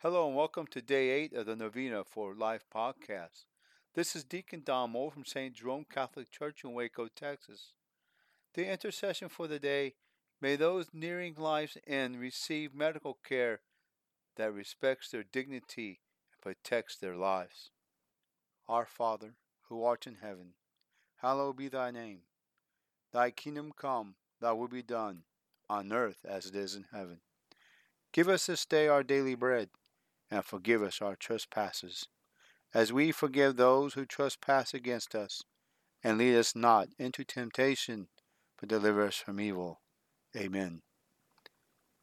Hello and welcome to day eight of the Novena for Life podcast. This is Deacon Don Moore from St. Jerome Catholic Church in Waco, Texas. The intercession for the day may those nearing life's end receive medical care that respects their dignity and protects their lives. Our Father, who art in heaven, hallowed be thy name. Thy kingdom come, thy will be done, on earth as it is in heaven. Give us this day our daily bread and forgive us our trespasses, as we forgive those who trespass against us. And lead us not into temptation, but deliver us from evil. Amen.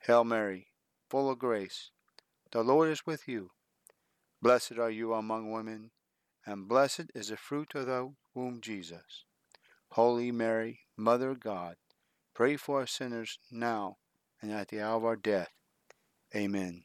Hail Mary, full of grace, the Lord is with you. Blessed are you among women, and blessed is the fruit of thy womb, Jesus. Holy Mary, Mother of God, pray for us sinners now and at the hour of our death. Amen.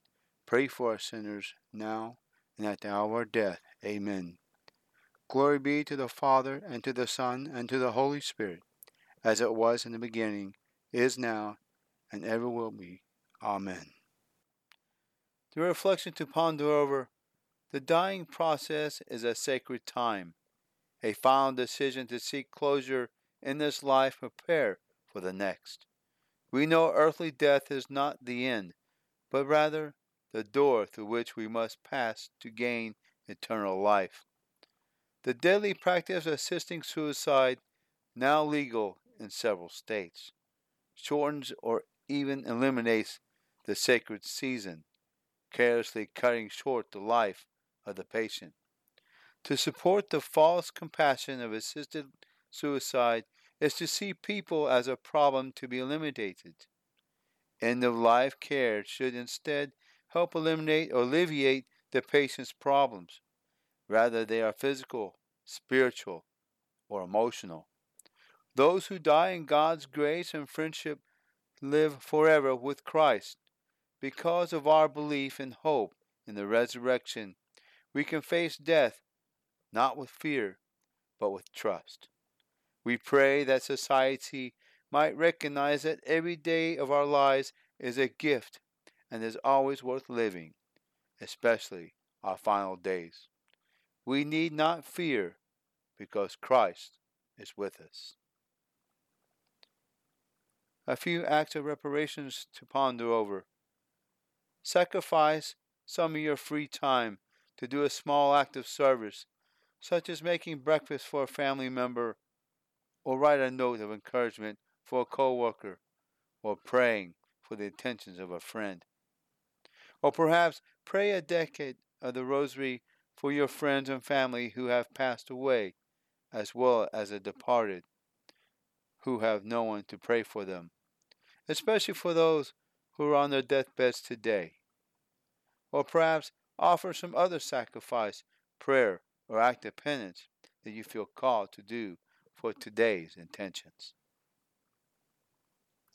Pray for us sinners now and at the hour of death. Amen. Glory be to the Father, and to the Son, and to the Holy Spirit, as it was in the beginning, is now, and ever will be. Amen. The reflection to ponder over the dying process is a sacred time, a final decision to seek closure in this life, prepare for the next. We know earthly death is not the end, but rather the door through which we must pass to gain eternal life. The deadly practice of assisting suicide, now legal in several states, shortens or even eliminates the sacred season, carelessly cutting short the life of the patient. To support the false compassion of assisted suicide is to see people as a problem to be eliminated. End of life care should instead help eliminate or alleviate the patient's problems. Rather, they are physical, spiritual, or emotional. Those who die in God's grace and friendship live forever with Christ. Because of our belief and hope in the resurrection, we can face death not with fear, but with trust. We pray that society might recognize that every day of our lives is a gift and is always worth living, especially our final days. We need not fear because Christ is with us. A few acts of reparations to ponder over. Sacrifice some of your free time to do a small act of service, such as making breakfast for a family member, or write a note of encouragement for a coworker, or praying for the intentions of a friend. Or perhaps pray a decade of the Rosary for your friends and family who have passed away, as well as the departed who have no one to pray for them, especially for those who are on their deathbeds today. Or perhaps offer some other sacrifice, prayer, or act of penance that you feel called to do for today's intentions.